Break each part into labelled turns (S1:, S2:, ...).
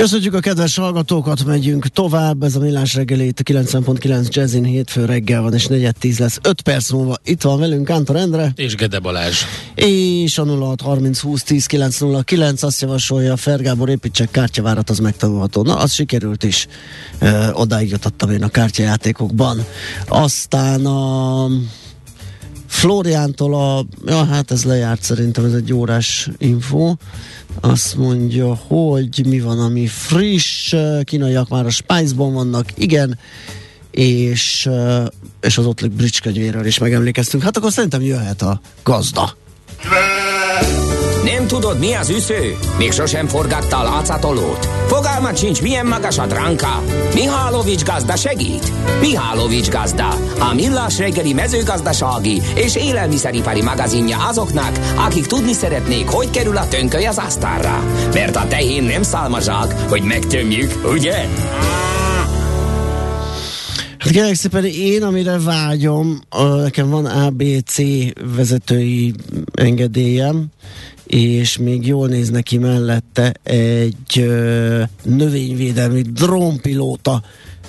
S1: Köszönjük a kedves hallgatókat, megyünk tovább. Ez a Millás reggeli itt a 90.9 Jazzin hétfő reggel van, és 4.10 lesz. 5 perc múlva itt van velünk Kántor Endre.
S2: És Gede Balázs.
S1: És a 06 30 20 10 909 azt javasolja, Fergábor építsek kártyavárat, az megtanulható. Na, az sikerült is. Ö, odáig jutottam én a kártyajátékokban. Aztán a Floriántól a, ja hát ez lejárt szerintem, ez egy órás info. Azt mondja, hogy mi van, ami friss, kínaiak már a Spice-ban vannak, igen, és, és az Ottlik Bridge könyvéről is megemlékeztünk. Hát akkor szerintem jöhet a gazda.
S3: Nem tudod, mi az üsző? Még sosem forgatta a látszatolót? Fogalmat sincs, milyen magas a dránka? Mihálovics gazda segít? Mihálovics gazda, a millás reggeli mezőgazdasági és élelmiszeripari magazinja azoknak, akik tudni szeretnék, hogy kerül a tönköly az asztalra. Mert a tehén nem szálmazsák, hogy megtömjük, ugye?
S1: Hát kérlek szépen én, amire vágyom, nekem van ABC vezetői engedélyem, és még jól néz neki mellette egy ö, növényvédelmi drónpilóta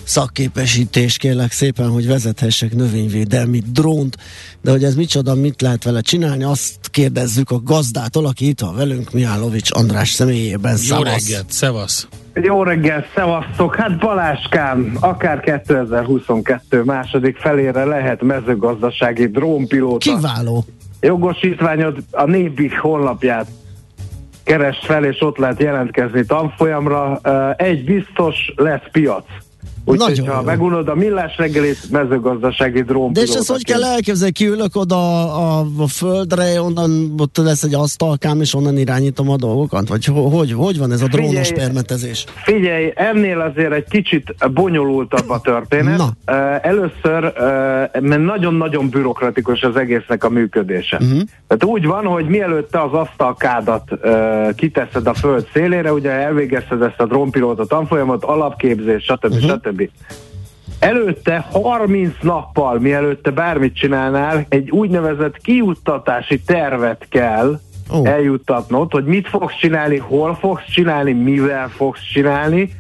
S1: szakképesítés, kérlek szépen, hogy vezethessek növényvédelmi drónt, de hogy ez micsoda, mit lehet vele csinálni, azt kérdezzük a gazdától, aki itt van velünk, Mihálovics András személyében.
S2: Jó
S1: Szavasz.
S2: reggelt, szevasz.
S4: Jó reggel, szevasztok! Hát Baláskám, akár 2022 második felére lehet mezőgazdasági drónpilóta.
S1: Kiváló.
S4: Jogosítványod a Népik honlapját keresd fel, és ott lehet jelentkezni tanfolyamra. Egy biztos, lesz piac. Úgyhogy ha
S1: jó.
S4: megunod a millás reggelit, mezőgazdasági
S1: De
S4: drónpilóta.
S1: és ezt hogy kell elképzelni? Kiülök oda a, a, a földre, onnan ott lesz egy asztalkám, és onnan irányítom a dolgokat? Vagy ho- hogy, hogy van ez a drónos
S4: Figyelj,
S1: permetezés?
S4: Figyelj, ennél azért egy kicsit bonyolultabb a történet.
S1: Na.
S4: Először, mert nagyon-nagyon bürokratikus az egésznek a működése. Uh-huh. Tehát úgy van, hogy mielőtt te az asztalkádat kiteszed a föld szélére, ugye elvégezted ezt a drónpilóta tanfolyamot, alapképzés, stb. Uh-huh. stb. Előtte 30 nappal, mielőtt te bármit csinálnál, egy úgynevezett kiuttatási tervet kell oh. eljuttatnod, hogy mit fogsz csinálni, hol fogsz csinálni, mivel fogsz csinálni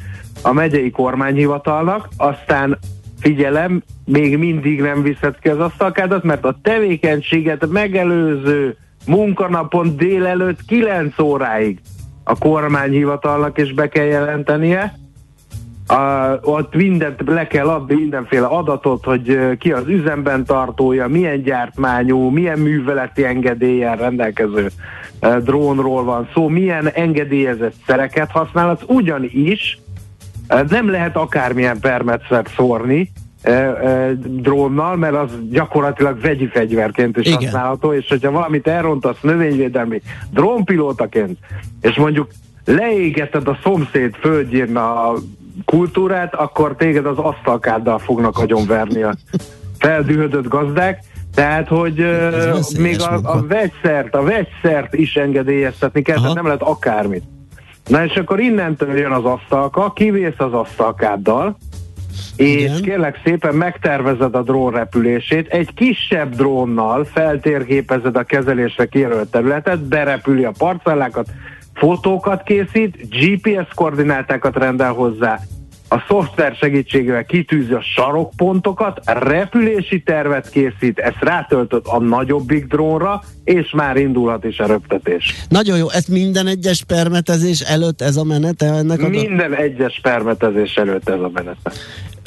S4: a megyei kormányhivatalnak, aztán figyelem, még mindig nem viszed ki az asztalkádat, mert a tevékenységet megelőző munkanapon délelőtt 9 óráig a kormányhivatalnak is be kell jelentenie, a, ott mindent le kell adni, mindenféle adatot, hogy ki az üzemben tartója, milyen gyártmányú, milyen műveleti engedéllyel rendelkező drónról van szó, milyen engedélyezett szereket használhatsz, ugyanis nem lehet akármilyen permetszert szórni drónnal, mert az gyakorlatilag vegyi fegyverként is
S1: Igen.
S4: használható, és hogyha valamit elrontasz növényvédelmi drónpilótaként, és mondjuk leégeted a szomszéd földjén a kultúrát, akkor téged az asztalkáddal fognak agyonverni a feldühödött gazdák. Tehát, hogy
S1: veszélyes
S4: még a,
S1: munka.
S4: a vegyszert, a vegyszert is engedélyeztetni kell,
S1: Aha.
S4: tehát nem lehet akármit. Na és akkor innentől jön az asztalka, kivész az asztalkáddal, és
S1: Igen.
S4: kérlek szépen megtervezed a drón repülését, egy kisebb drónnal feltérképezed a kezelésre kijelölt területet, berepüli a parcellákat, fotókat készít, GPS koordinátákat rendel hozzá, a szoftver segítségével kitűzi a sarokpontokat, repülési tervet készít, ezt rátöltöd a nagyobbik drónra, és már indulhat is a röptetés.
S1: Nagyon jó, ez minden egyes permetezés előtt ez a menete ennek a...
S4: Minden egyes permetezés előtt ez a menet.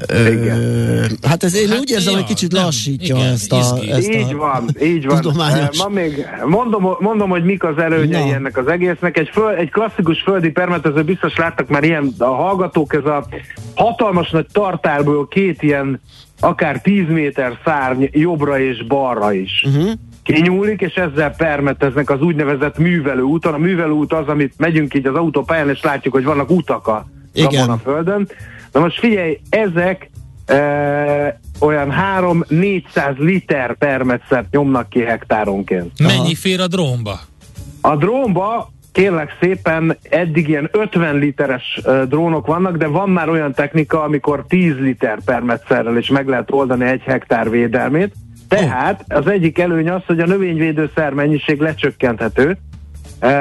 S4: Igen.
S1: Ö, hát ez én
S2: Hát
S1: úgy érzem,
S2: ja,
S1: hogy kicsit
S2: nem,
S1: lassítja
S2: igen,
S1: ezt a,
S2: izgi.
S1: ezt
S4: így
S1: a
S4: van, így van.
S1: tudományos.
S4: Ma még mondom, mondom, hogy mik az előnyei
S1: Na.
S4: ennek az egésznek. Egy, föl, egy klasszikus földi permetező, biztos láttak már ilyen a hallgatók, ez a hatalmas nagy tartálból két ilyen akár 10 méter szárny jobbra és balra is. Uh-huh kinyúlik, és ezzel permeteznek az úgynevezett művelő úton. A művelő út az, amit megyünk így az autópályán, és látjuk, hogy vannak utak a, Igen. a földön. Na most figyelj, ezek e, olyan 3-400 liter permetszert nyomnak ki hektáronként.
S2: Mennyi fér a drónba?
S4: A drónba kérlek szépen eddig ilyen 50 literes uh, drónok vannak, de van már olyan technika, amikor 10 liter permetszerrel is meg lehet oldani egy hektár védelmét. Tehát az egyik előny az, hogy a növényvédőszer mennyiség lecsökkenthető,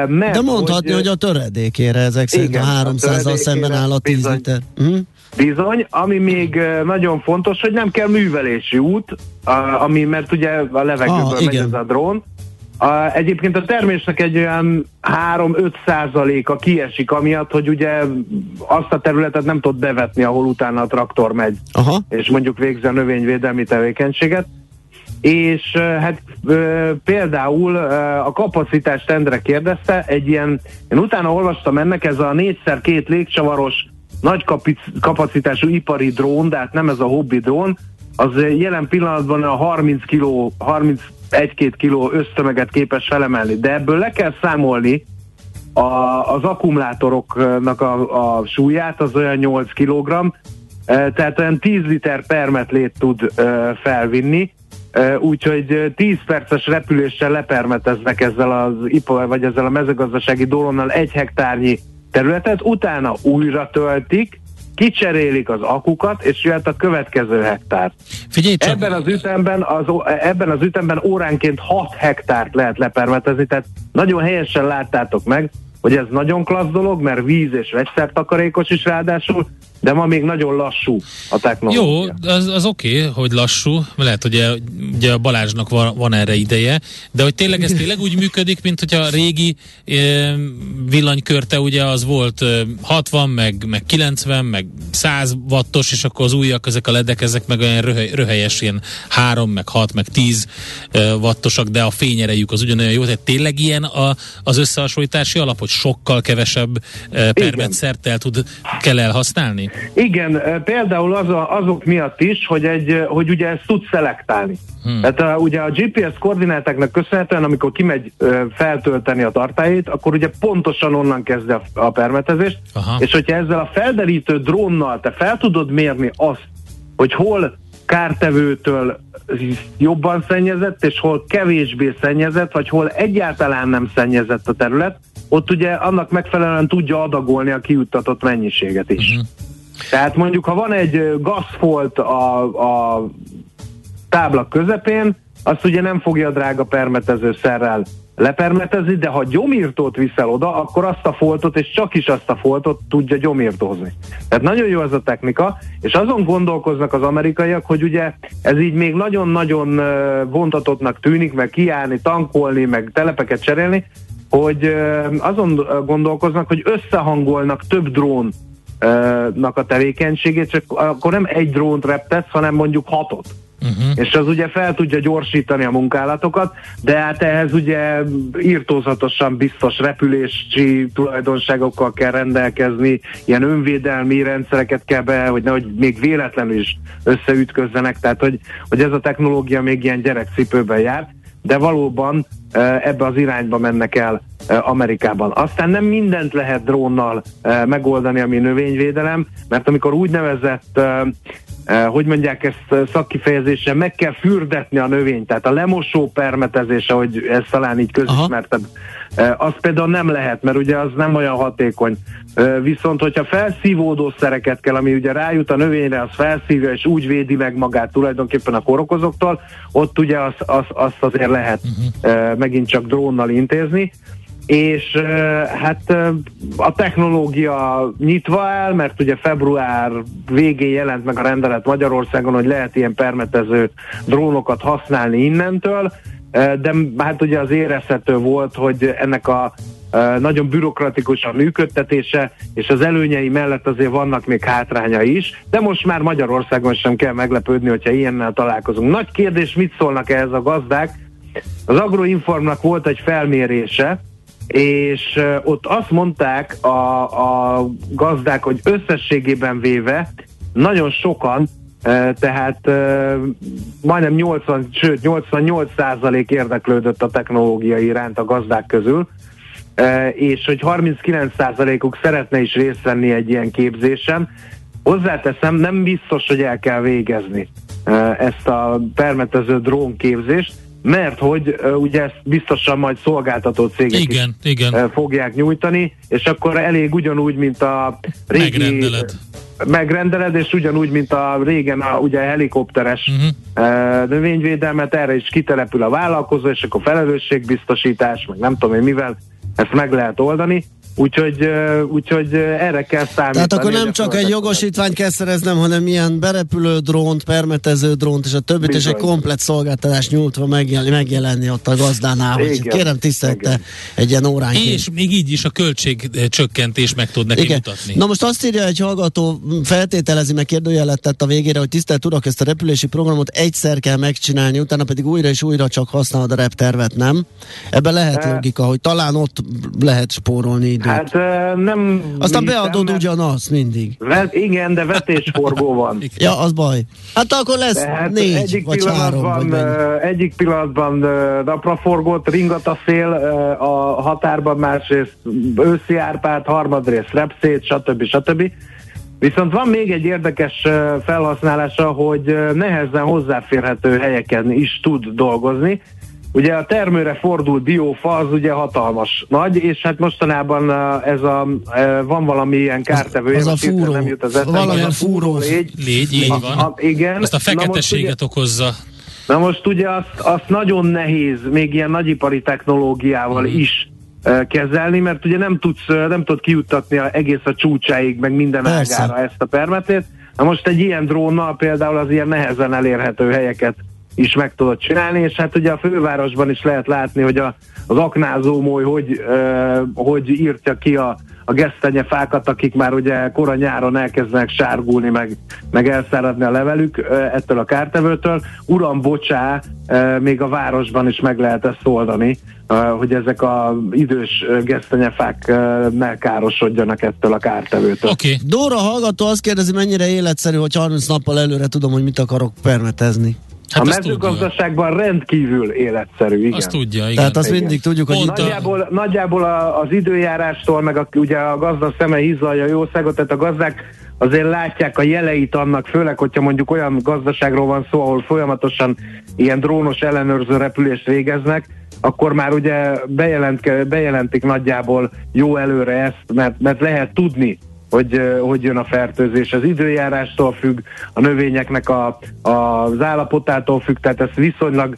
S1: mert, De mondhatni, hogy, hogy a töredékére ezek szerint a 300-al szemben áll a 10 bizony, liter.
S4: Uh-huh. Bizony, ami még nagyon fontos, hogy nem kell művelési út, ami, mert ugye a levegőből ah, megy ez a drón. A, egyébként a termésnek egy olyan 3-5 százaléka kiesik, amiatt, hogy ugye azt a területet nem tud bevetni, ahol utána a traktor megy, Aha. és mondjuk végzi a növényvédelmi tevékenységet és hát például a kapacitás tendre kérdezte, egy ilyen, én utána olvastam ennek, ez a négyszer két légcsavaros nagy kapacitású ipari drón, de hát nem ez a hobbi drón, az jelen pillanatban a 30 kiló, 31-2 kiló össztömeget képes felemelni, de ebből le kell számolni a, az akkumulátoroknak a, a súlyát, az olyan 8 kg, tehát olyan 10 liter permetlét tud felvinni, úgyhogy 10 perces repüléssel lepermeteznek ezzel az ipar, vagy ezzel a mezőgazdasági drónnal egy hektárnyi területet, utána újra töltik, kicserélik az akukat, és jöhet a következő hektár.
S2: Figyelj csak.
S4: Ebben az ütemben, az, ebben az ütemben óránként 6 hektárt lehet lepermetezni, tehát nagyon helyesen láttátok meg, hogy ez nagyon klassz dolog, mert víz és vegyszertakarékos is ráadásul, de ma még nagyon lassú a technológia.
S2: Jó, az, az oké, okay, hogy lassú, lehet, hogy ugye a Balázsnak van, van erre ideje, de hogy tényleg ez tényleg úgy működik, mint hogy a régi e, villanykörte ugye az volt e, 60, meg, meg 90, meg 100 wattos, és akkor az újak, ezek a ledek, ezek meg olyan röhely, röhelyes ilyen 3, meg 6, meg 10 e, wattosak, de a fényerejük az ugyanolyan jó, tehát tényleg ilyen a, az összehasonlítási alap, sokkal kevesebb e, permetszertel tud, kell elhasználni?
S4: Igen, például az a, azok miatt is, hogy, egy, hogy ugye ezt tud szelektálni. Hmm. Tehát a, ugye a GPS koordinátáknak köszönhetően, amikor kimegy feltölteni a tartályét, akkor ugye pontosan onnan kezdi a, a permetezést, Aha. és hogyha ezzel a felderítő drónnal te fel tudod mérni azt, hogy hol kártevőtől jobban szennyezett, és hol kevésbé szennyezett, vagy hol egyáltalán nem szennyezett a terület, ott ugye annak megfelelően tudja adagolni a kiuttatott mennyiséget is. Uh-huh. Tehát mondjuk, ha van egy gazfolt a, a tábla közepén, azt ugye nem fogja a drága permetező szerrel lepermetezni, de ha gyomírtót viszel oda, akkor azt a foltot, és csak is azt a foltot tudja gyomírtózni. Tehát nagyon jó ez a technika, és azon gondolkoznak az amerikaiak, hogy ugye ez így még nagyon-nagyon vontatottnak tűnik, meg kiállni, tankolni, meg telepeket cserélni, hogy azon gondolkoznak, hogy összehangolnak több drón nak a tevékenységét, csak akkor nem egy drónt reptesz, hanem mondjuk hatot. Uh-huh. És az ugye fel tudja gyorsítani a munkálatokat, de hát ehhez ugye írtózatosan biztos repülési tulajdonságokkal kell rendelkezni, ilyen önvédelmi rendszereket kell be, hogy nehogy még véletlenül is összeütközzenek, tehát hogy, hogy ez a technológia még ilyen gyerekcipőben jár, de valóban ebbe az irányba mennek el Amerikában. Aztán nem mindent lehet drónnal megoldani, ami növényvédelem, mert amikor úgynevezett hogy mondják ezt szakkifejezésen, meg kell fürdetni a növényt, tehát a lemosó permetezés, ahogy ez talán így közismertebb, az például nem lehet, mert ugye az nem olyan hatékony. Viszont, hogyha felszívódó szereket kell, ami ugye rájut a növényre, az felszívja, és úgy védi meg magát tulajdonképpen a korokozóktól, ott ugye azt az, az azért lehet uh-huh. Megint csak drónnal intézni és hát a technológia nyitva el, mert ugye február végén jelent meg a rendelet Magyarországon, hogy lehet ilyen permetező drónokat használni innentől, de hát ugye az érezhető volt, hogy ennek a nagyon bürokratikus a működtetése, és az előnyei mellett azért vannak még hátránya is, de most már Magyarországon sem kell meglepődni, hogyha ilyennel találkozunk. Nagy kérdés, mit szólnak ehhez a gazdák? Az Agroinformnak volt egy felmérése, és ott azt mondták a, a gazdák, hogy összességében véve nagyon sokan tehát majdnem 80, sőt 88 százalék érdeklődött a technológia iránt a gazdák közül, és hogy 39 százalékuk szeretne is részt venni egy ilyen képzésen. Hozzáteszem, nem biztos, hogy el kell végezni ezt a permetező drónképzést, mert hogy ugye ezt biztosan majd szolgáltató cégek
S2: igen,
S4: is
S2: igen.
S4: Fogják nyújtani, és akkor elég ugyanúgy, mint a régi...
S2: Megrendeled.
S4: Megrendeled, és ugyanúgy, mint a régen a ugye helikopteres uh-huh. uh, növényvédelmet, erre is kitelepül a vállalkozó, és akkor felelősségbiztosítás, meg nem tudom én mivel ezt meg lehet oldani. Úgyhogy, úgyhogy erre kell számítani.
S1: Tehát akkor nem csak egy jogosítványt kell szereznem, hanem ilyen berepülő drónt, permetező drónt és a többit, Bizony. és egy komplet szolgáltatás nyújtva megjel, megjelenni ott a gazdánál, hogy Igen. kérem tisztelte egy ilyen órán.
S2: És még így is a költség csökkentés meg tud neki Igen. mutatni.
S1: Na most azt írja egy hallgató, feltételezi meg kérdőjelet tett a végére, hogy tisztelt urak, ezt a repülési programot egyszer kell megcsinálni, utána pedig újra és újra csak használod a reptervet, nem? Ebben lehet e... logika, hogy talán ott lehet spórolni.
S4: Hát nem...
S1: Aztán beadod mert... ugyanazt mindig.
S4: Vet, igen, de vetésforgó van.
S1: ja, az baj. Hát akkor lesz hát négy
S4: egyik
S1: vagy
S4: pillanatban,
S1: három. Vagy
S4: egyik pillanatban napraforgót, ringat a szél a határban, másrészt őszi árpát, harmadrészt repszét, stb. stb. Viszont van még egy érdekes felhasználása, hogy nehezen hozzáférhető helyeken is tud dolgozni, Ugye a termőre fordult diófa az ugye hatalmas nagy, és hát mostanában ez a, van valami ilyen kártevő,
S1: az, az a fúró, nem jut az eszembe,
S2: valami a fúró légy. Légy, így van. A, igen. Ezt a feketességet ugye, okozza.
S4: Na most ugye azt, azt nagyon nehéz még ilyen nagyipari technológiával hmm. is kezelni, mert ugye nem tudsz, nem tudod kijuttatni a, egész a csúcsáig, meg minden Persze. ágára ezt a permetét. Na most egy ilyen drónnal például az ilyen nehezen elérhető helyeket is meg tudod csinálni, és hát ugye a fővárosban is lehet látni, hogy a, az aknázó moly hogy, uh, hogy írtja ki a, a gesztenye fákat, akik már ugye kora nyáron elkezdenek sárgulni, meg, meg elszáradni a levelük uh, ettől a kártevőtől. Uram, bocsá, uh, még a városban is meg lehet ezt oldani, uh, hogy ezek a idős gesztenyefák uh, ne károsodjanak ettől a kártevőtől.
S1: Okay. Dóra hallgató azt kérdezi, mennyire életszerű, hogy 30 nappal előre tudom, hogy mit akarok permetezni.
S4: Hát a mezőgazdaságban tudja. rendkívül életszerű, igen.
S2: Azt tudja, igen.
S1: Tehát azt igen. mindig tudjuk, hogy
S4: itt nagyjából, a... nagyjából a, az időjárástól, meg a, ugye a gazda szeme hízlalja jószágot, tehát a gazdák azért látják a jeleit annak, főleg, hogyha mondjuk olyan gazdaságról van szó, ahol folyamatosan ilyen drónos ellenőrző repülést végeznek, akkor már ugye bejelent, bejelentik nagyjából jó előre ezt, mert, mert lehet tudni, hogy hogy jön a fertőzés. Az időjárástól függ, a növényeknek a, a, az állapotától függ, tehát ez viszonylag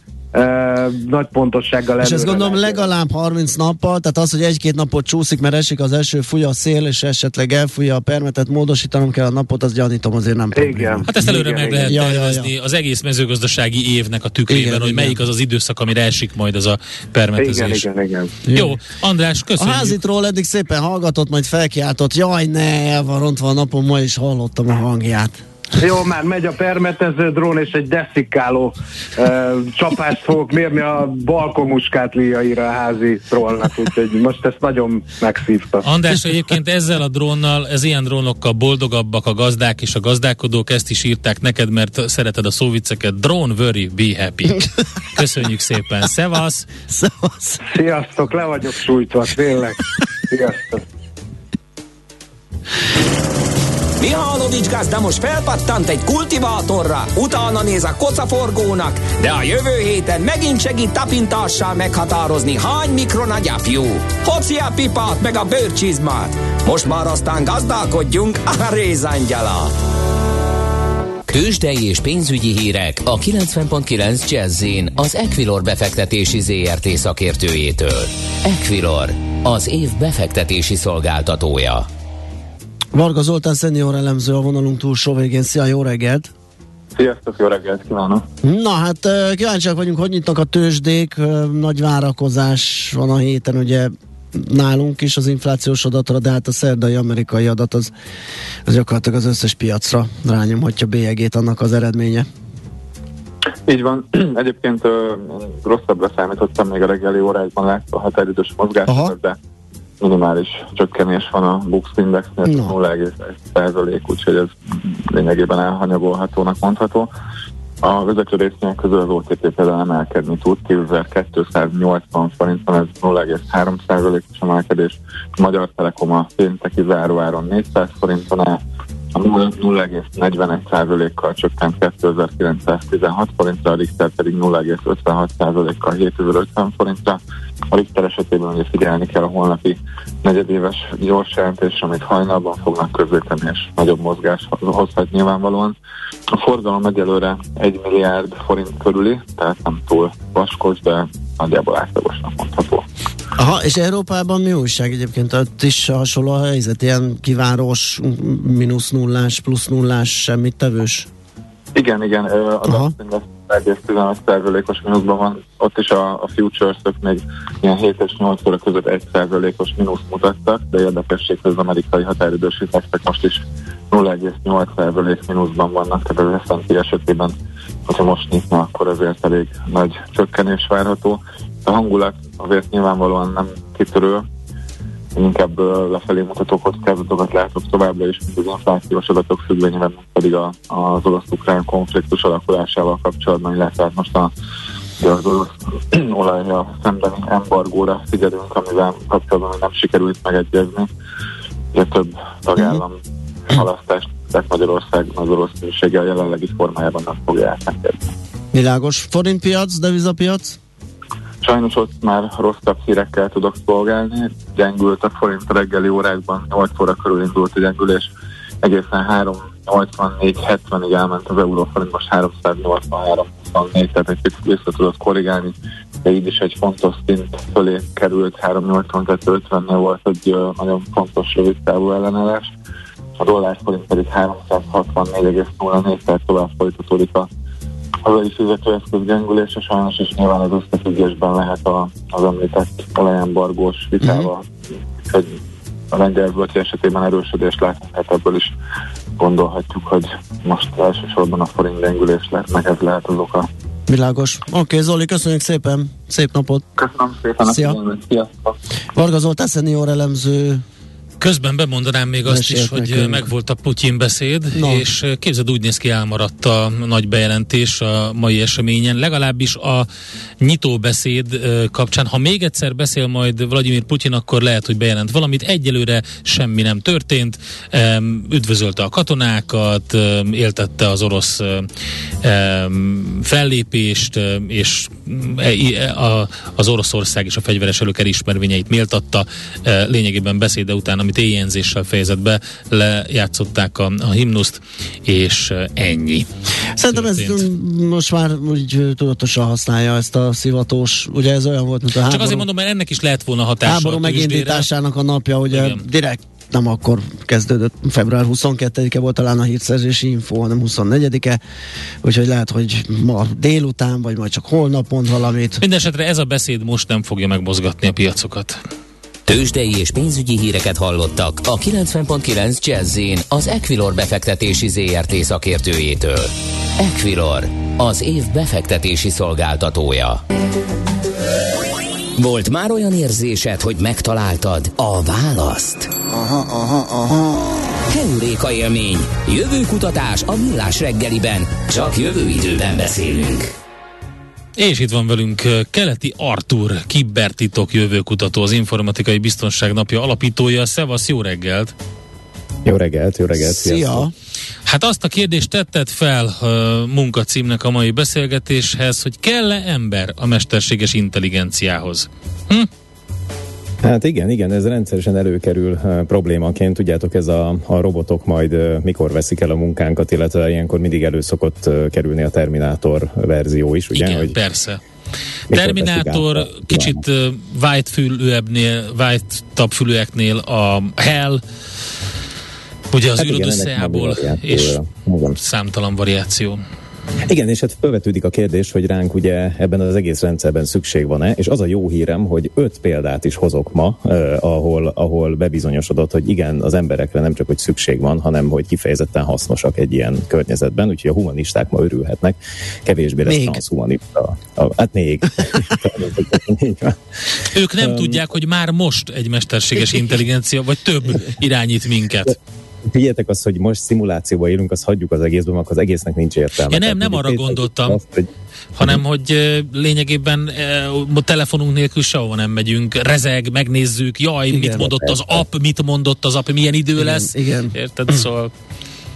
S4: nagy pontossággal
S1: És ezt gondolom legalább 30 nappal, tehát az, hogy egy-két napot csúszik, mert esik az eső, fúj a szél, és esetleg elfújja a permetet, módosítanom kell a napot, az gyanítom azért nem
S4: igen. probléma.
S2: Hát ezt előre igen, meg igen. lehet tervezni ja, ja. az egész mezőgazdasági évnek a tükrében, igen, hogy igen. melyik az az időszak, amire esik majd az a permetezés.
S4: Igen, igen, igen.
S2: Jó, András, köszönjük.
S1: A házitról eddig szépen hallgatott, majd felkiáltott, jaj ne, el van rontva a napom, ma is hallottam a hangját.
S4: Jó, már megy a permetező drón, és egy deszikáló uh, csapást fogok mérni a balkomuskátliaira a házi trollnak, úgyhogy most ezt nagyon megszívta.
S2: András, egyébként ezzel a drónnal, ez ilyen drónokkal boldogabbak a gazdák és a gazdálkodók, ezt is írták neked, mert szereted a szóviceket. Drone worry, be happy. Köszönjük szépen. Szevasz!
S1: Szevasz!
S4: Sziasztok, le vagyok sújtva, tényleg. Sziasztok!
S3: Mihálovics gazda most felpattant egy kultivátorra, utána néz a kocaforgónak, de a jövő héten megint segít tapintással meghatározni, hány mikron a gyapjú. Hoci a pipát meg a bőrcsizmát. Most már aztán gazdálkodjunk a rézangyala.
S5: Tőzsdei és pénzügyi hírek a 90.9 jazz az Equilor befektetési ZRT szakértőjétől. Equilor, az év befektetési szolgáltatója.
S1: Varga Zoltán szenior elemző a vonalunk túlsó végén. Szia, jó reggelt!
S6: Sziasztok, jó reggelt kívánok!
S1: Na hát kíváncsiak vagyunk, hogy nyitnak a tőzsdék, nagy várakozás van a héten, ugye nálunk is az inflációs adatra, de hát a szerdai amerikai adat az, az gyakorlatilag az összes piacra rányomhatja bélyegét annak az eredménye.
S6: Így van. Egyébként rosszabbra számítottam még a reggeli óráikban, látva a határidős mozgásokat, de minimális csökkenés van a Bux Indexnél,
S1: No.
S6: 0,1 úgyhogy ez lényegében elhanyagolhatónak mondható. A vezető részvények közül az OTP például emelkedni tud, 2280 forinton, ez 0,3%-os emelkedés. A Magyar Telekom a pénteki záróáron 400 forinton áll, a 0,41%-kal csökkent 2916 forintra, a Richter pedig 0,56%-kal 7050 forintra. A Richter esetében ugye figyelni kell a holnapi negyedéves gyors jelentés, amit hajnalban fognak közzétenni, és nagyobb mozgás hozhat nyilvánvalóan. A forgalom egyelőre 1 milliárd forint körüli, tehát nem túl vaskos, de nagyjából átlagosnak mondható.
S1: Aha, és Európában mi újság egyébként? Ott is hasonló a helyzet, ilyen kiváros, mínusz nullás, plusz nullás, semmit tevős?
S6: Igen, igen, az
S1: Aha.
S6: egész 15%-os mínuszban van, ott is a, a futures-ök még ilyen 7 és 8 óra között 1%-os mínusz mutattak, de érdekesség, hogy az amerikai határidős indexek most is 0,8% mínuszban vannak, tehát az S&P esetében, hogyha most nyitna, akkor azért elég nagy csökkenés várható. A hangulat azért nyilvánvalóan nem kitörő, inkább lefelé mutató kockázatokat látok továbbra is, mint az inflációs adatok függvényében, pedig a, az orosz-ukrán konfliktus alakulásával kapcsolatban, illetve hát most a, az orosz olajra szembeni embargóra figyelünk, amivel kapcsolatban nem sikerült megegyezni. Ugye több tagállam halasztást, tehát Magyarország az orosz műsége a jelenlegi formájában nem fogja átengedni.
S1: Világos forintpiac, devizapiac?
S6: Sajnos ott már rosszabb hírekkel tudok szolgálni. Gyengült a forint reggeli órákban, 8 óra körül indult a gyengülés, egészen 384-70-ig elment az euróforint, most 383 24, tehát egy picit vissza tudott korrigálni, de így is egy fontos szint fölé került, 382-50-nél volt egy nagyon fontos rövid távú ellenállás. A dollár forint pedig 364,04, tehát tovább folytatódik a hazai fizetőeszköz gyengülése sajnos, és nyilván az összefüggésben lehet a, az említett olajembargós vitával. Úgyhogy a lengyel zloty esetében erősödést látni, hát ebből is gondolhatjuk, hogy most elsősorban a forint gyengülés lehetnek, ez lehet az oka.
S1: Világos. Oké, okay, Zoli, köszönjük szépen. Szép napot.
S6: Köszönöm szépen a
S1: Szia.
S6: sziasztok!
S1: Varga Zoltán szenior elemző.
S2: Közben bemondanám még azt
S1: Mesélt
S2: is, hogy
S1: nekünk.
S2: megvolt a Putyin beszéd,
S1: No.
S2: és képzeld úgy néz ki elmaradt a nagy bejelentés a mai eseményen, legalábbis a nyitó beszéd ö, kapcsán. Ha még egyszer beszél majd Vladimir Putyin, akkor lehet, hogy bejelent valamit. Egyelőre semmi nem történt. Üdvözölte a katonákat, éltette az orosz em, fellépést, és az Oroszország és a fegyveres erők elismervényeit méltatta. Lényegében beszéde után, amit éjjenzéssel fejezett be, lejátszották a, a himnuszt, és ennyi.
S1: Szerintem ez most már úgy tudatosan használja ezt a szivatós, ugye ez olyan volt, mint a
S2: Csak
S1: háború,
S2: azért mondom, mert ennek is lehet volna hatása
S1: háború
S2: a
S1: megindításának a napja, ugye
S2: Igen.
S1: direkt nem akkor kezdődött, február 22-e volt talán a hírszerzési info, hanem 24-e, úgyhogy lehet, hogy ma délután, vagy majd csak holnap mond valamit.
S2: Mindenesetre ez a beszéd most nem fogja megmozgatni a piacokat.
S3: Tőzsdei és pénzügyi híreket hallottak a 90.9 jazz az Equilor befektetési ZRT szakértőjétől. Equilor, az év befektetési szolgáltatója. Volt már olyan érzésed, hogy megtaláltad a választ? Aha, aha, aha. Heuréka élmény, jövőkutatás a millás reggeliben, csak jövő időben beszélünk.
S2: És itt van velünk Keleti Artur, kibertitok jövőkutató, az Informatikai Biztonság Napja alapítója. Szevasz, jó reggelt!
S7: Jó reggelt, jó reggelt.
S1: Szia!
S7: sziasztok.
S2: Hát azt a kérdést tetted fel uh, munkacímnek a mai beszélgetéshez, hogy kell-e ember a mesterséges intelligenciához?
S7: Hát igen, igen, ez rendszeresen előkerül uh, problémaként. Tudjátok, ez a, a robotok majd uh, mikor veszik el a munkánkat, illetve ilyenkor mindig elő szokott uh, kerülni a Terminátor verzió is, ugye?
S2: Igen,
S7: hogy
S2: persze. Terminátor kicsit uh, white fülőebbnél, white fülőeknél a Hell, ugye az
S7: Hát variációja.
S2: és számtalan variáció.
S7: Igen, és hát felvetődik a kérdés, hogy ránk ugye ebben az egész rendszerben szükség van-e, és az a jó hírem, hogy öt példát is hozok ma, eh, ahol, ahol bebizonyosodott, hogy igen, az emberekre nem csak, hogy szükség van, hanem hogy kifejezetten hasznosak egy ilyen környezetben, úgyhogy a humanisták ma örülhetnek, kevésbé lesz
S1: Még.
S7: transhumanista. A, hát még.
S2: Ők nem um, tudják, hogy már most egy mesterséges intelligencia, vagy több irányít minket.
S7: Figyeljetek azt, hogy most szimulációban élünk, azt hagyjuk az egészben, akkor az egésznek nincs értelme.
S2: Ja, nem, nem arra gondoltam,
S7: Azt, hogy
S2: hanem hogy lényegében ö, telefonunk nélkül sehova nem megyünk, rezeg, megnézzük, jaj,
S1: Igen.
S2: mit mondott az app, mit mondott az app, milyen idő
S1: Igen,
S2: lesz.
S1: igen.
S2: Érted? Szóval...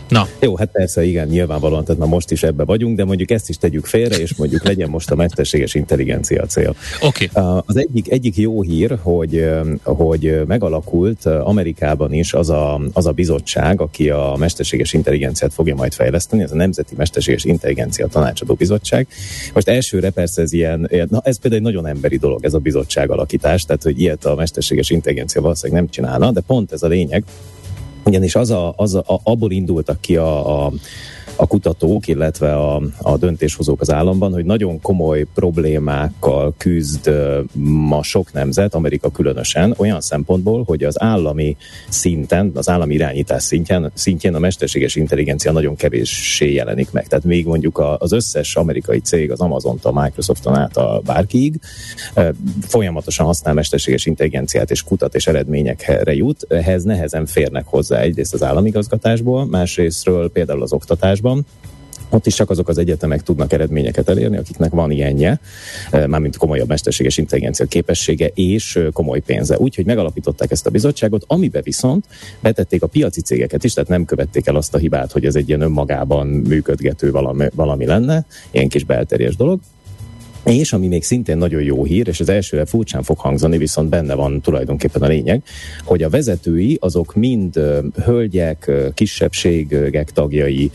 S2: Na,
S7: Jó, hát persze, igen, nyilvánvalóan, tehát már most is ebbe vagyunk, de mondjuk ezt is tegyük félre, és mondjuk legyen most a mesterséges intelligencia cél.
S2: oké. Okay.
S7: Az egyik, egyik jó hír, hogy, hogy megalakult Amerikában is az a, az a bizottság, aki a mesterséges intelligenciát fogja majd fejleszteni, ez a Nemzeti Mesterséges Intelligencia Tanácsadó Bizottság. Most elsőre persze ez ilyen, ilyen- na ez például egy nagyon emberi dolog, ez a bizottság alakítás, tehát hogy ilyet a mesterséges intelligencia valószínűleg nem csinálna, de pont ez a lényeg, ugyanis az a, az a, abból indultak ki a, a, a kutatók, illetve a, a döntéshozók az államban, hogy nagyon komoly problémákkal küzd ma sok nemzet, Amerika különösen, olyan szempontból, hogy az állami szinten, az állami irányítás szintjén, szintjén a mesterséges intelligencia nagyon kevéssé jelenik meg. Tehát még mondjuk az összes amerikai cég, az Amazon-tól, a Microsofton át a bárkiig, folyamatosan használ mesterséges intelligenciát és kutat és eredményekre jut, ehhez nehezen férnek hozzá egyrészt az államigazgatásból, másrésztről például az oktatásban, ott is csak azok az egyetemek tudnak eredményeket elérni, akiknek van ilyenje, eh, mármint komolyabb mesterséges intelligencia képessége és eh, komoly pénze. Úgyhogy megalapították ezt a bizottságot, amibe viszont betették a piaci cégeket is, tehát nem követték el azt a hibát, hogy ez egy ilyen önmagában működgető valami, valami lenne, ilyen kis belterjes dolog, és ami még szintén nagyon jó hír, és az elsőre furcsán fog hangzani, viszont benne van tulajdonképpen a lényeg, hogy a vezetői azok mind hölgyek, kisebbségek tagjai,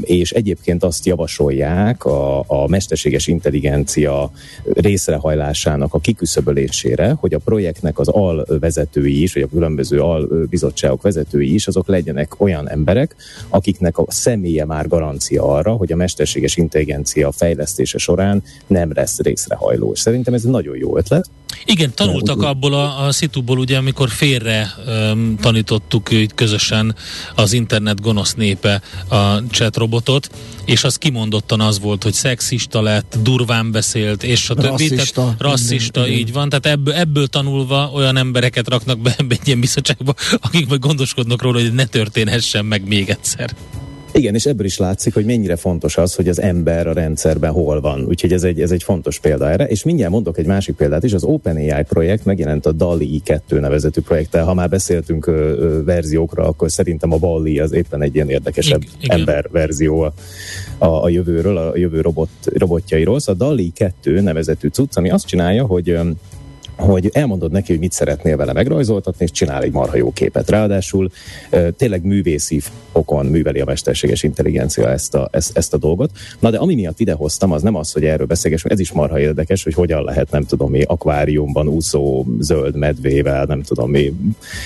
S7: és egyébként azt javasolják a, a mesterséges intelligencia részrehajlásának a kiküszöbölésére, hogy a projektnek az alvezetői is, vagy a különböző albizottságok vezetői is, azok legyenek olyan emberek, akiknek a személye már garancia arra, hogy a mesterséges intelligencia fejlesztése során nem lesz részrehajló. És szerintem ez egy nagyon jó ötlet.
S2: Igen, tanultak abból a, a szituból, ugye, amikor félre um, tanítottuk így közösen az internet gonosz népe a chat robotot, és az kimondottan az volt, hogy szexista lett, durván beszélt, és a többi.
S1: Rasszista.
S2: Tehát, rasszista,
S1: Igen,
S2: így van. Tehát ebből, ebből tanulva olyan embereket raknak be ebbe egy ilyen bizottságba, akik majd gondoskodnak róla, hogy ne történhessen meg még egyszer.
S7: Igen, és ebből is látszik, hogy mennyire fontos az, hogy az ember a rendszerben hol van. Úgyhogy ez egy, ez egy fontos példa erre. És mindjárt mondok egy másik példát is. Az OpenAI projekt megjelent a DALI 2 nevezetű projekttel. Ha már beszéltünk ö, ö, verziókra, akkor szerintem a DALI az éppen egy ilyen érdekesebb
S2: Igen,
S7: ember verzió a, a, a jövőről, a jövő robot, robotjairól. Szóval a DALI 2 nevezetű cucc, ami azt csinálja, hogy hogy elmondod neki, hogy mit szeretnél vele megrajzoltatni, és csinál egy marha jó képet. Ráadásul tényleg művészi okon műveli a mesterséges intelligencia ezt a, ezt, ezt a dolgot. Na de ami miatt idehoztam, az nem az, hogy erről beszélgessünk, ez is marha érdekes, hogy hogyan lehet, nem tudom mi, akváriumban úszó zöld medvével, nem tudom mi,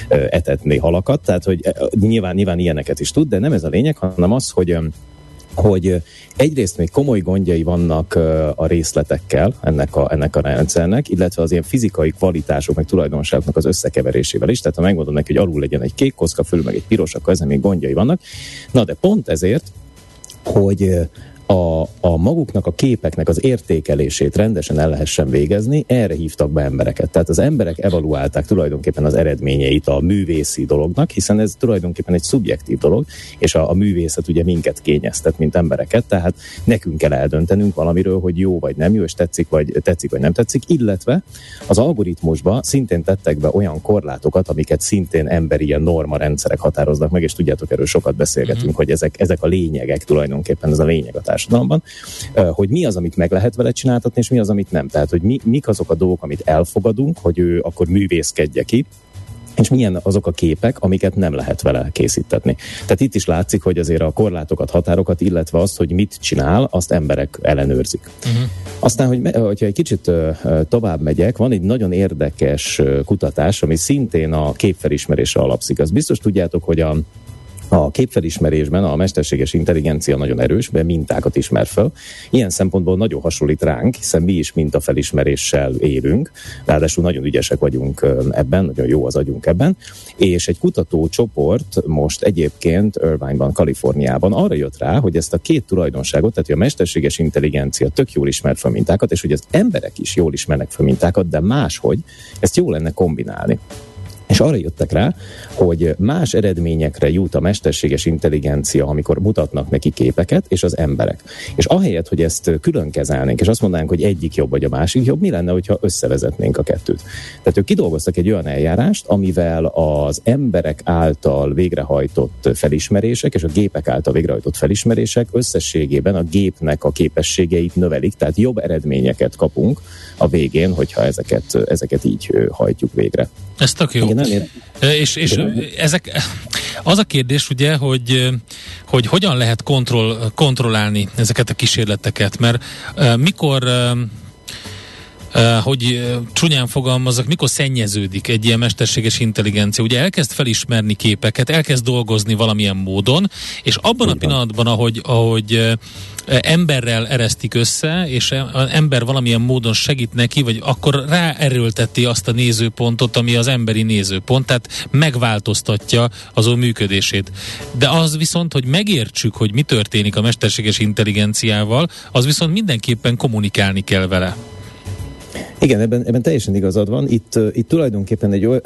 S7: etetni halakat. Tehát, hogy nyilván, nyilván ilyeneket is tud, de nem ez a lényeg, hanem az, hogy hogy egyrészt még komoly gondjai vannak a részletekkel ennek a, ennek a rendszernek, illetve az ilyen fizikai kvalitások, meg tulajdonságoknak az összekeverésével is. Tehát ha megmondom neki, hogy alul legyen egy kék kocka, fölül meg egy piros, akkor ezen még gondjai vannak. Na de pont ezért, hogy a, a maguknak a képeknek az értékelését rendesen el lehessen végezni, erre hívtak be embereket. Tehát az emberek evaluálták tulajdonképpen az eredményeit a művészi dolognak, hiszen ez tulajdonképpen egy szubjektív dolog, és a, a művészet ugye minket kényeztet, mint embereket, tehát nekünk kell eldöntenünk valamiről, hogy jó vagy nem jó, és tetszik vagy, tetszik vagy nem tetszik, illetve az algoritmusba szintén tettek be olyan korlátokat, amiket szintén emberi ilyen norma rendszerek határoznak meg, és tudjátok, erről sokat beszélgetünk, mm-hmm. hogy ezek, ezek a lényegek tulajdonképpen, ez a lényeg a társadalomban, hogy mi az, amit meg lehet vele csináltatni, és mi az, amit nem. Tehát, hogy mi, mik azok a dolgok, amit elfogadunk, hogy ő akkor művészkedje ki, és milyen azok a képek, amiket nem lehet vele készítetni. Tehát itt is látszik, hogy azért a korlátokat, határokat, illetve azt, hogy mit csinál, azt emberek ellenőrzik. Uh-huh. Aztán, hogy, hogyha egy kicsit tovább megyek, van egy nagyon érdekes kutatás, ami szintén a képfelismerésre alapszik. Az biztos tudjátok, hogy a a képfelismerésben a mesterséges intelligencia nagyon erős, mert mintákat ismer fel. Ilyen szempontból nagyon hasonlít ránk, hiszen mi is mintafelismeréssel élünk, ráadásul nagyon ügyesek vagyunk ebben, nagyon jó az agyunk ebben, és egy kutatócsoport most egyébként Irvine-ban, Kaliforniában arra jött rá, hogy ezt a két tulajdonságot, tehát hogy a mesterséges intelligencia tök jól ismer fel mintákat, és hogy az emberek is jól ismernek fel mintákat, de máshogy ezt jó lenne kombinálni. És arra jöttek rá, hogy más eredményekre jut a mesterséges intelligencia, amikor mutatnak neki képeket, és az emberek. És ahelyett, hogy ezt külön kezelnénk, és azt mondanánk, hogy egyik jobb vagy a másik jobb, mi lenne, hogyha összevezetnénk a kettőt? Tehát ők kidolgoztak egy olyan eljárást, amivel az emberek által végrehajtott felismerések és a gépek által végrehajtott felismerések összességében a gépnek a képességeit növelik, tehát jobb eredményeket kapunk a végén, hogyha ezeket, ezeket így hajtjuk végre.
S2: Ez tök jó. Igen, nem és, és ezek, az a kérdés ugye, hogy, hogy hogyan lehet kontroll, kontrollálni ezeket a kísérleteket, mert mikor hogy csúnyán fogalmazok, mikor szennyeződik egy ilyen mesterséges intelligencia. Ugye elkezd felismerni képeket, elkezd dolgozni valamilyen módon, és abban a pillanatban, ahogy, ahogy emberrel eresztik össze, és az ember valamilyen módon segít neki, vagy akkor ráerőlteti azt a nézőpontot, ami az emberi nézőpont, tehát megváltoztatja az ő működését. De az viszont, hogy megértsük, hogy mi történik a mesterséges intelligenciával, az viszont mindenképpen kommunikálni kell vele.
S7: Igen, ebben, ebben teljesen igazad van. Itt, itt tulajdonképpen egy olyan,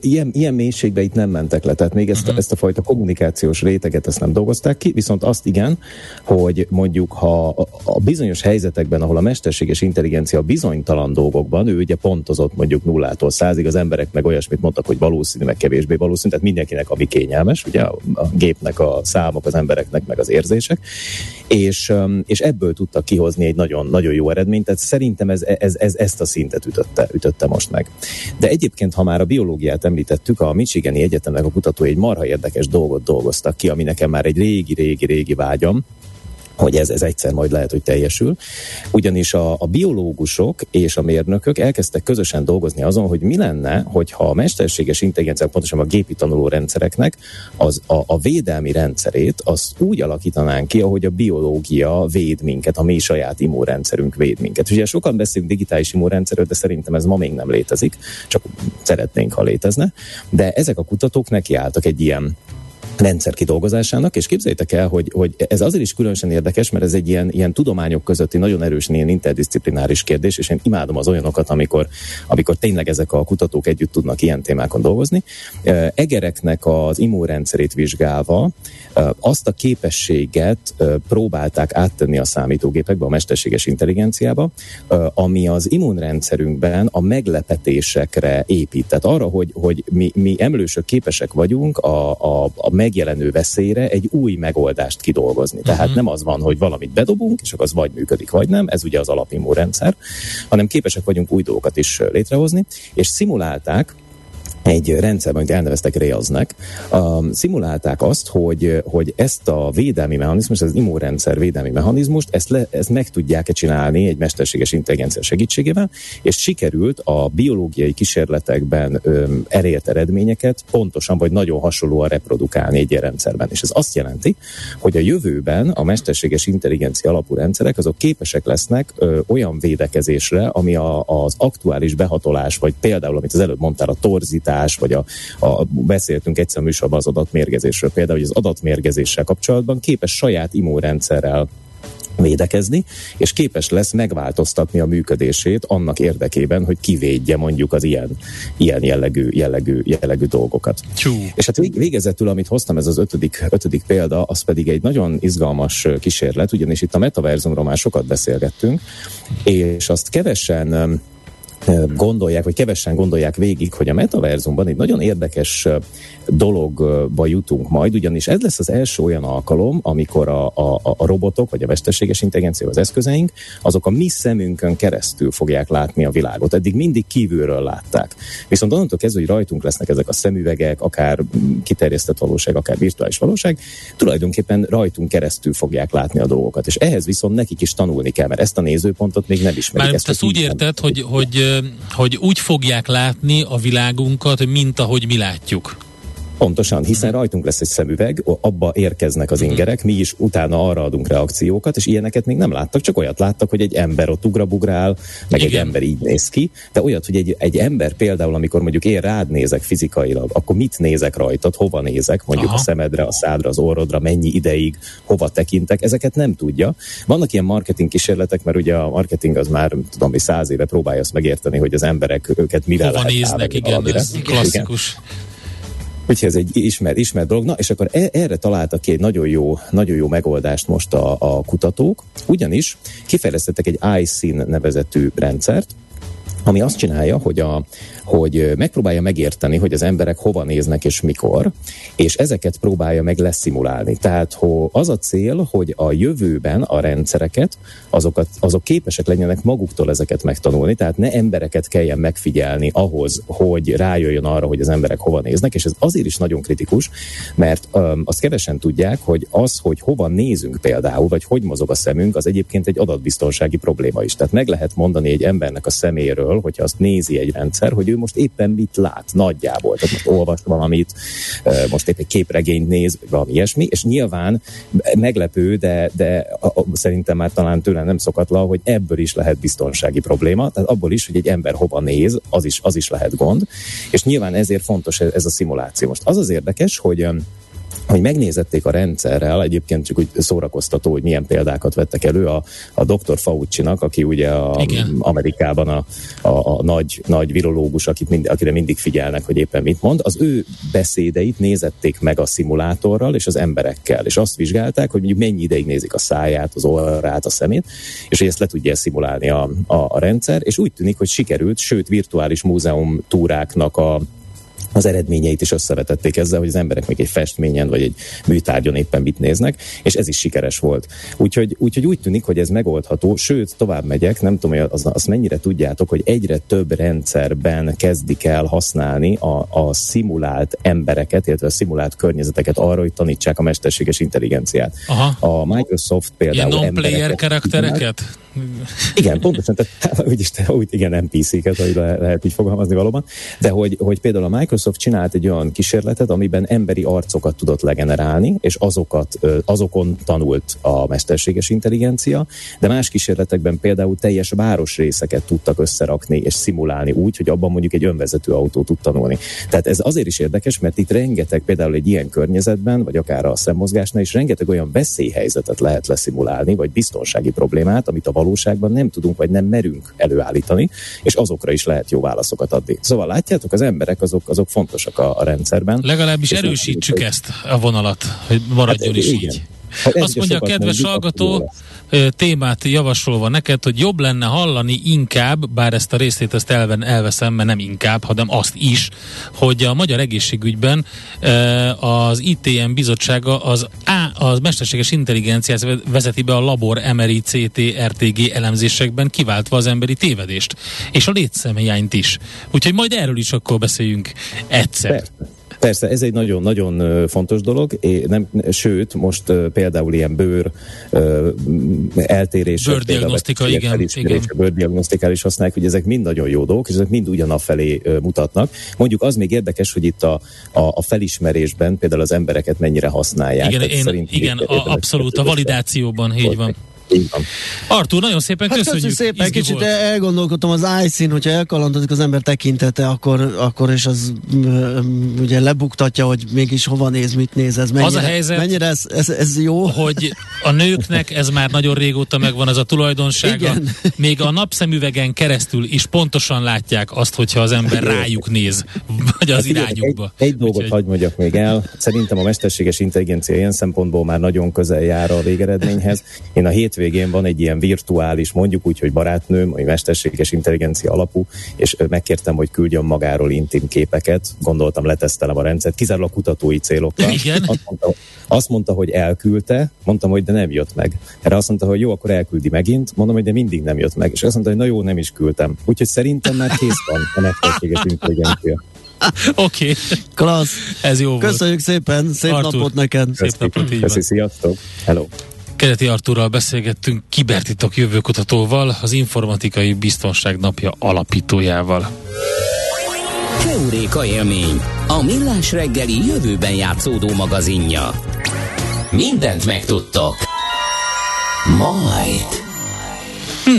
S7: ilyen, ilyen mélységbe itt nem mentek le, tehát még ezt, uh-huh. ezt a fajta kommunikációs réteget ezt nem dolgozták ki, viszont azt igen, hogy mondjuk ha a, bizonyos helyzetekben, ahol a mesterséges intelligencia bizonytalan dolgokban, ő ugye pontozott mondjuk nullától százig, az emberek meg olyasmit mondtak, hogy valószínű, meg kevésbé valószínű, tehát mindenkinek ami kényelmes, ugye a gépnek a számok, az embereknek meg az érzések, és, és ebből tudtak kihozni egy nagyon, nagyon jó eredményt, tehát szerintem ez, ez, ez, ezt a szintet ütötte, ütötte most meg. De egyébként, ha már a biológiát említettük, a Michigani Egyetemnek a kutatói egy marha érdekes dolgot dolgoztak ki, ami nekem már egy régi, régi, régi vágyam, hogy ez, ez egyszer majd lehet, hogy teljesül. Ugyanis a, a biológusok és a mérnökök elkezdtek közösen dolgozni azon, hogy mi lenne, hogyha a mesterséges intelligencia, pontosan a gépi tanuló rendszereknek az, a, a védelmi rendszerét azt úgy alakítanánk ki, ahogy a biológia véd minket, a mi saját immunrendszerünk véd minket. Ugye sokan beszélünk digitális immunrendszerről, de szerintem ez ma még nem létezik, csak szeretnénk, ha létezne. De ezek a kutatók nekiálltak egy ilyen rendszer kidolgozásának, és képzeljétek el, hogy, hogy ez azért is különösen érdekes, mert ez egy ilyen, ilyen tudományok közötti nagyon erős ilyen interdisziplináris kérdés, és én imádom az olyanokat, amikor, amikor tényleg ezek a kutatók együtt tudnak ilyen témákon dolgozni. Egereknek az immunrendszerét vizsgálva azt a képességet próbálták áttenni a számítógépekbe, a mesterséges intelligenciába, ami az immunrendszerünkben a meglepetésekre épít. Tehát arra, hogy, hogy mi, mi emlősök képesek vagyunk a, a, a megjelenő veszélyre egy új megoldást kidolgozni. Tehát uh-huh. nem az van, hogy valamit bedobunk, és akkor az vagy működik, vagy nem, ez ugye az alapimmunrendszer, hanem képesek vagyunk új dolgokat is létrehozni, és szimulálták egy rendszerben, amit elneveztek Railsnek, uh, szimulálták azt, hogy, hogy ezt a védelmi mechanizmus, az immunrendszer védelmi mechanizmust, ezt, le, ezt meg tudják-e csinálni egy mesterséges intelligencia segítségével, és sikerült a biológiai kísérletekben um, elért eredményeket pontosan vagy nagyon hasonlóan reprodukálni egy ilyen rendszerben. És ez azt jelenti, hogy a jövőben a mesterséges intelligencia alapú rendszerek azok képesek lesznek ö, olyan védekezésre, ami a, az aktuális behatolás, vagy például, amit az előbb mondtál, a torzítás, mobilitás, vagy a, a beszéltünk egyszer a műsorban az adatmérgezésről, például, hogy az adatmérgezéssel kapcsolatban képes saját immunrendszerrel védekezni, és képes lesz megváltoztatni a működését annak érdekében, hogy kivédje mondjuk az ilyen, ilyen jellegű, jellegű, jellegű dolgokat. Csú. És hát végezetül, amit hoztam, ez az ötödik, ötödik példa, az pedig egy nagyon izgalmas kísérlet, ugyanis itt a metaverzumról már sokat beszélgettünk, és azt kevesen gondolják, vagy kevesen gondolják végig, hogy a metaverzumban egy nagyon érdekes dologba jutunk majd, ugyanis ez lesz az első olyan alkalom, amikor a, a, a robotok, vagy a mesterséges intelligencia, az eszközeink, azok a mi szemünkön keresztül fogják látni a világot. Eddig mindig kívülről látták. Viszont onnantól kezdve, hogy rajtunk lesznek ezek a szemüvegek, akár kiterjesztett valóság, akár virtuális valóság, tulajdonképpen rajtunk keresztül fogják látni a dolgokat. És ehhez viszont nekik is tanulni kell, mert ezt a nézőpontot még nem ismerik.
S2: Már ezt, ezt úgy érted, hogy, hogy, hogy úgy fogják látni a világunkat, mint ahogy mi látjuk.
S7: Pontosan, hiszen rajtunk lesz egy szemüveg, abba érkeznek az ingerek, mi is utána arra adunk reakciókat, és ilyeneket még nem láttak, csak olyat láttak, hogy egy ember ott ugrabugrál, meg Igen. egy ember így néz ki, de olyat, hogy egy, egy ember például, amikor mondjuk én rád nézek fizikailag, akkor mit nézek rajtad, hova nézek, mondjuk Aha. a szemedre, a szádra, az orrodra, mennyi ideig, hova tekintek, ezeket nem tudja. Vannak ilyen marketing kísérletek, mert ugye a marketing az már, tudom, hogy száz éve próbálja azt megérteni, hogy az emberek őket mivel
S2: hova néznek, igen, ez klasszikus. Igen.
S7: Úgyhogy ez egy ismert, ismert dolog. Na, és akkor e- erre találtak ki egy nagyon jó, nagyon jó megoldást most a, a kutatók, ugyanis kifejlesztettek egy iSyn nevezetű rendszert, ami azt csinálja, hogy, a, hogy megpróbálja megérteni, hogy az emberek hova néznek és mikor, és ezeket próbálja meg leszimulálni. Tehát hogy az a cél, hogy a jövőben a rendszereket, azokat, azok képesek legyenek maguktól ezeket megtanulni, tehát ne embereket kelljen megfigyelni ahhoz, hogy rájöjjön arra, hogy az emberek hova néznek, és ez azért is nagyon kritikus, mert um, azt kevesen tudják, hogy az, hogy hova nézünk például, vagy hogy mozog a szemünk, az egyébként egy adatbiztonsági probléma is. Tehát meg lehet mondani egy embernek a szeméről, hogyha azt nézi egy rendszer, hogy ő most éppen mit lát nagyjából. Tehát most olvas valamit, most épp egy képregényt néz, vagy valami ilyesmi, és nyilván meglepő, de, de szerintem már talán tőle nem szokatlan, hogy ebből is lehet biztonsági probléma, tehát abból is, hogy egy ember hova néz, az is, az is lehet gond, és nyilván ezért fontos ez a szimuláció. Most az az érdekes, hogy hogy megnézették a rendszerrel, egyébként csak úgy szórakoztató, hogy milyen példákat vettek elő a, a Dr. Fauci-nak, aki ugye a, Igen. Amerikában a, a, a nagy, nagy virológus, akit mind, akire mindig figyelnek, hogy éppen mit mond, az ő beszédeit nézették meg a szimulátorral és az emberekkel, és azt vizsgálták, hogy mondjuk mennyi ideig nézik a száját, az orrát, a szemét, és hogy ezt le tudja szimulálni a, a, a rendszer, és úgy tűnik, hogy sikerült, sőt virtuális múzeum túráknak a az eredményeit is összevetették ezzel, hogy az emberek még egy festményen vagy egy műtárgyon éppen mit néznek, és ez is sikeres volt. Úgyhogy, úgyhogy úgy tűnik, hogy ez megoldható, sőt, tovább megyek, nem tudom, hogy az, azt mennyire tudjátok, hogy egyre több rendszerben kezdik el használni a, a szimulált embereket, illetve a szimulált környezeteket arra, hogy tanítsák a mesterséges intelligenciát. Aha. A Microsoft például
S2: Ilyen non-player karaktereket?
S7: Igen, pontosan, tehát úgyis, úgy, igen, NPC-ket, hogy le, lehet így fogalmazni valóban, de hogy, hogy például a Microsoft csinált egy olyan kísérletet, amiben emberi arcokat tudott legenerálni, és azokat, azokon tanult a mesterséges intelligencia, de más kísérletekben például teljes városrészeket tudtak összerakni és szimulálni úgy, hogy abban mondjuk egy önvezető autó tud tanulni. Tehát ez azért is érdekes, mert itt rengeteg például egy ilyen környezetben, vagy akár a szemmozgásnál is rengeteg olyan veszélyhelyzetet lehet leszimulálni, vagy biztonsági problémát, amit a valóságban nem tudunk, vagy nem merünk előállítani, és azokra is lehet jó válaszokat adni. Szóval látjátok, az emberek azok, azok fontosak a, a rendszerben.
S2: Legalábbis erősítsük ezt a vonalat, hogy maradjon hát, is igen. így. Hát Azt mondja a kedves hallgató, témát javasolva neked, hogy jobb lenne hallani inkább, bár ezt a részét ezt elven, elveszem, mert nem inkább, hanem azt is, hogy a Magyar Egészségügyben az ITM bizottsága az A, az mesterséges intelligenciát vezeti be a labor MRI, CT, RTG elemzésekben, kiváltva az emberi tévedést, és a létszemélyenyt is. Úgyhogy majd erről is akkor beszéljünk egyszer. Persze.
S7: Persze, ez egy nagyon-nagyon fontos dolog, é, nem, sőt, most például ilyen bőr eltérés,
S2: bőrdiagnosztika, igen, igen.
S7: bőrdiagnosztikál is használják, hogy ezek mind nagyon jó dolgok, és ezek mind ugyanafelé mutatnak. Mondjuk az még érdekes, hogy itt a, a, a felismerésben például az embereket mennyire használják.
S2: Igen, én, igen a, abszolút, a validációban, így van. Artur, nagyon szépen hát köszönjük.
S1: köszönjük szépen, kicsit volt. elgondolkodtam az iSyn, hogyha elkalandozik az ember tekintete, akkor, akkor és az ugye lebuktatja, hogy mégis hova néz, mit néz, ez mennyire,
S2: az a helyzet,
S1: mennyire ez, ez, ez jó?
S2: Hogy a nőknek ez már nagyon régóta megvan az a tulajdonsága. Igen. Még a napszemüvegen keresztül is pontosan látják azt, hogyha az ember rájuk néz, vagy az irányukba.
S7: Egy, egy dolgot hagyd mondjak még el. Szerintem a mesterséges intelligencia ilyen szempontból már nagyon közel jár a végeredményhez. Én a hét hétvégén van egy ilyen virtuális, mondjuk úgy, hogy barátnőm, vagy mesterséges intelligencia alapú, és megkértem, hogy küldjön magáról intim képeket, gondoltam, letesztelem a rendszert, kizárólag kutatói célokkal.
S2: Igen.
S7: Azt mondta, azt mondta, hogy elküldte, mondtam, hogy de nem jött meg. Erre azt mondta, hogy jó, akkor elküldi megint, mondom, hogy de mindig nem jött meg. És azt mondta, hogy na jó, nem is küldtem. Úgyhogy szerintem már kész van a mesterséges intelligencia.
S2: Oké. Okay.
S1: Klassz.
S2: Ez jó
S1: Köszönjük
S2: volt.
S1: szépen, szép Artur. napot neked.
S2: Szép napot, így
S7: Köszi, sziasztok. Hello.
S2: Kereti Artúrral beszélgettünk kibertitok jövőkutatóval, az Informatikai Biztonság Napja alapítójával.
S3: Heuréka élmény, a millás reggeli jövőben játszódó magazinja. Mindent megtudtok. Majd.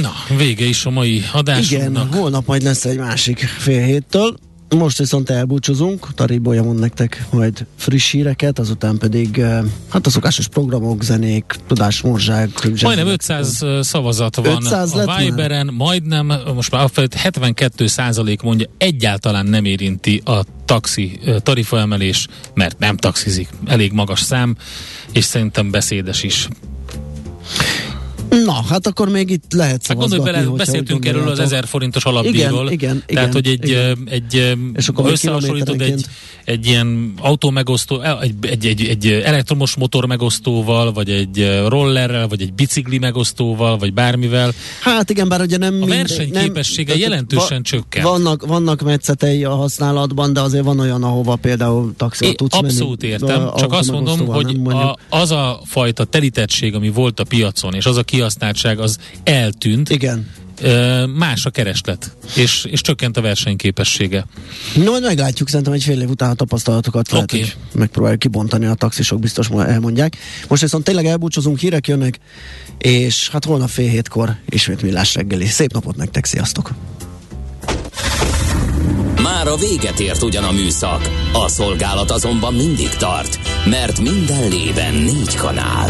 S2: Na, vége is a mai adásunknak.
S1: Igen, holnap majd lesz egy másik fél héttől. Most viszont elbúcsúzunk, Taribolya mond nektek majd friss híreket, azután pedig eh, hát a szokásos programok, zenék, tudásmorzság.
S2: Majdnem 500 szavazat van
S1: 500
S2: a Viberen, majdnem, most már 72 százalék mondja, egyáltalán nem érinti a taxi tarifaemelés, mert nem taxizik. Elég magas szám, és szerintem beszédes is.
S1: Na, hát akkor még itt lehet
S2: Hát gondolj bele, beszéltünk erről az 1000 forintos alapdíjról.
S1: Igen, igen,
S2: Tehát, hogy egy,
S1: igen.
S2: egy
S1: És akkor
S2: összehasonlítod egy, egy ilyen autó megosztó, egy, egy, egy, egy elektromos motor megosztóval, vagy egy rollerrel, vagy egy bicikli megosztóval, vagy bármivel.
S1: Hát igen, bár ugye nem...
S2: A versenyképessége nem, jelentősen
S1: va,
S2: csökken.
S1: Vannak, vannak metszetei a használatban, de azért van olyan, ahova például taxival
S2: É,
S1: tudsz
S2: Abszolút
S1: menni.
S2: értem, csak azt mondom, hogy a, az a fajta telítettség, ami volt a piacon, és az a kihasználtság, az eltűnt.
S1: Igen.
S2: Más a kereslet, és, és csökkent a versenyképessége.
S1: No, majd meglátjuk, szerintem egy fél év után a tapasztalatokat lehet,
S2: Oké.
S1: hogy megpróbáljuk kibontani, a taxisok biztos elmondják. Most viszont tényleg elbúcsúzunk, hírek jönnek, és hát holnap fél hétkor ismét millás reggeli. Szép napot nektek, sziasztok!
S3: Már a véget ért ugyan a műszak, a szolgálat azonban mindig tart, mert minden lében négy kanál.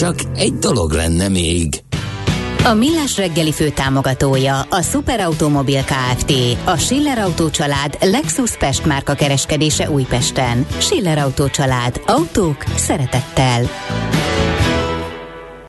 S3: Csak egy dolog lenne még.
S5: A Millás reggeli fő támogatója a Superautomobil KFT, a Schiller Autó család Lexus Pest márka kereskedése Újpesten. Schiller Autó család. Autók szeretettel.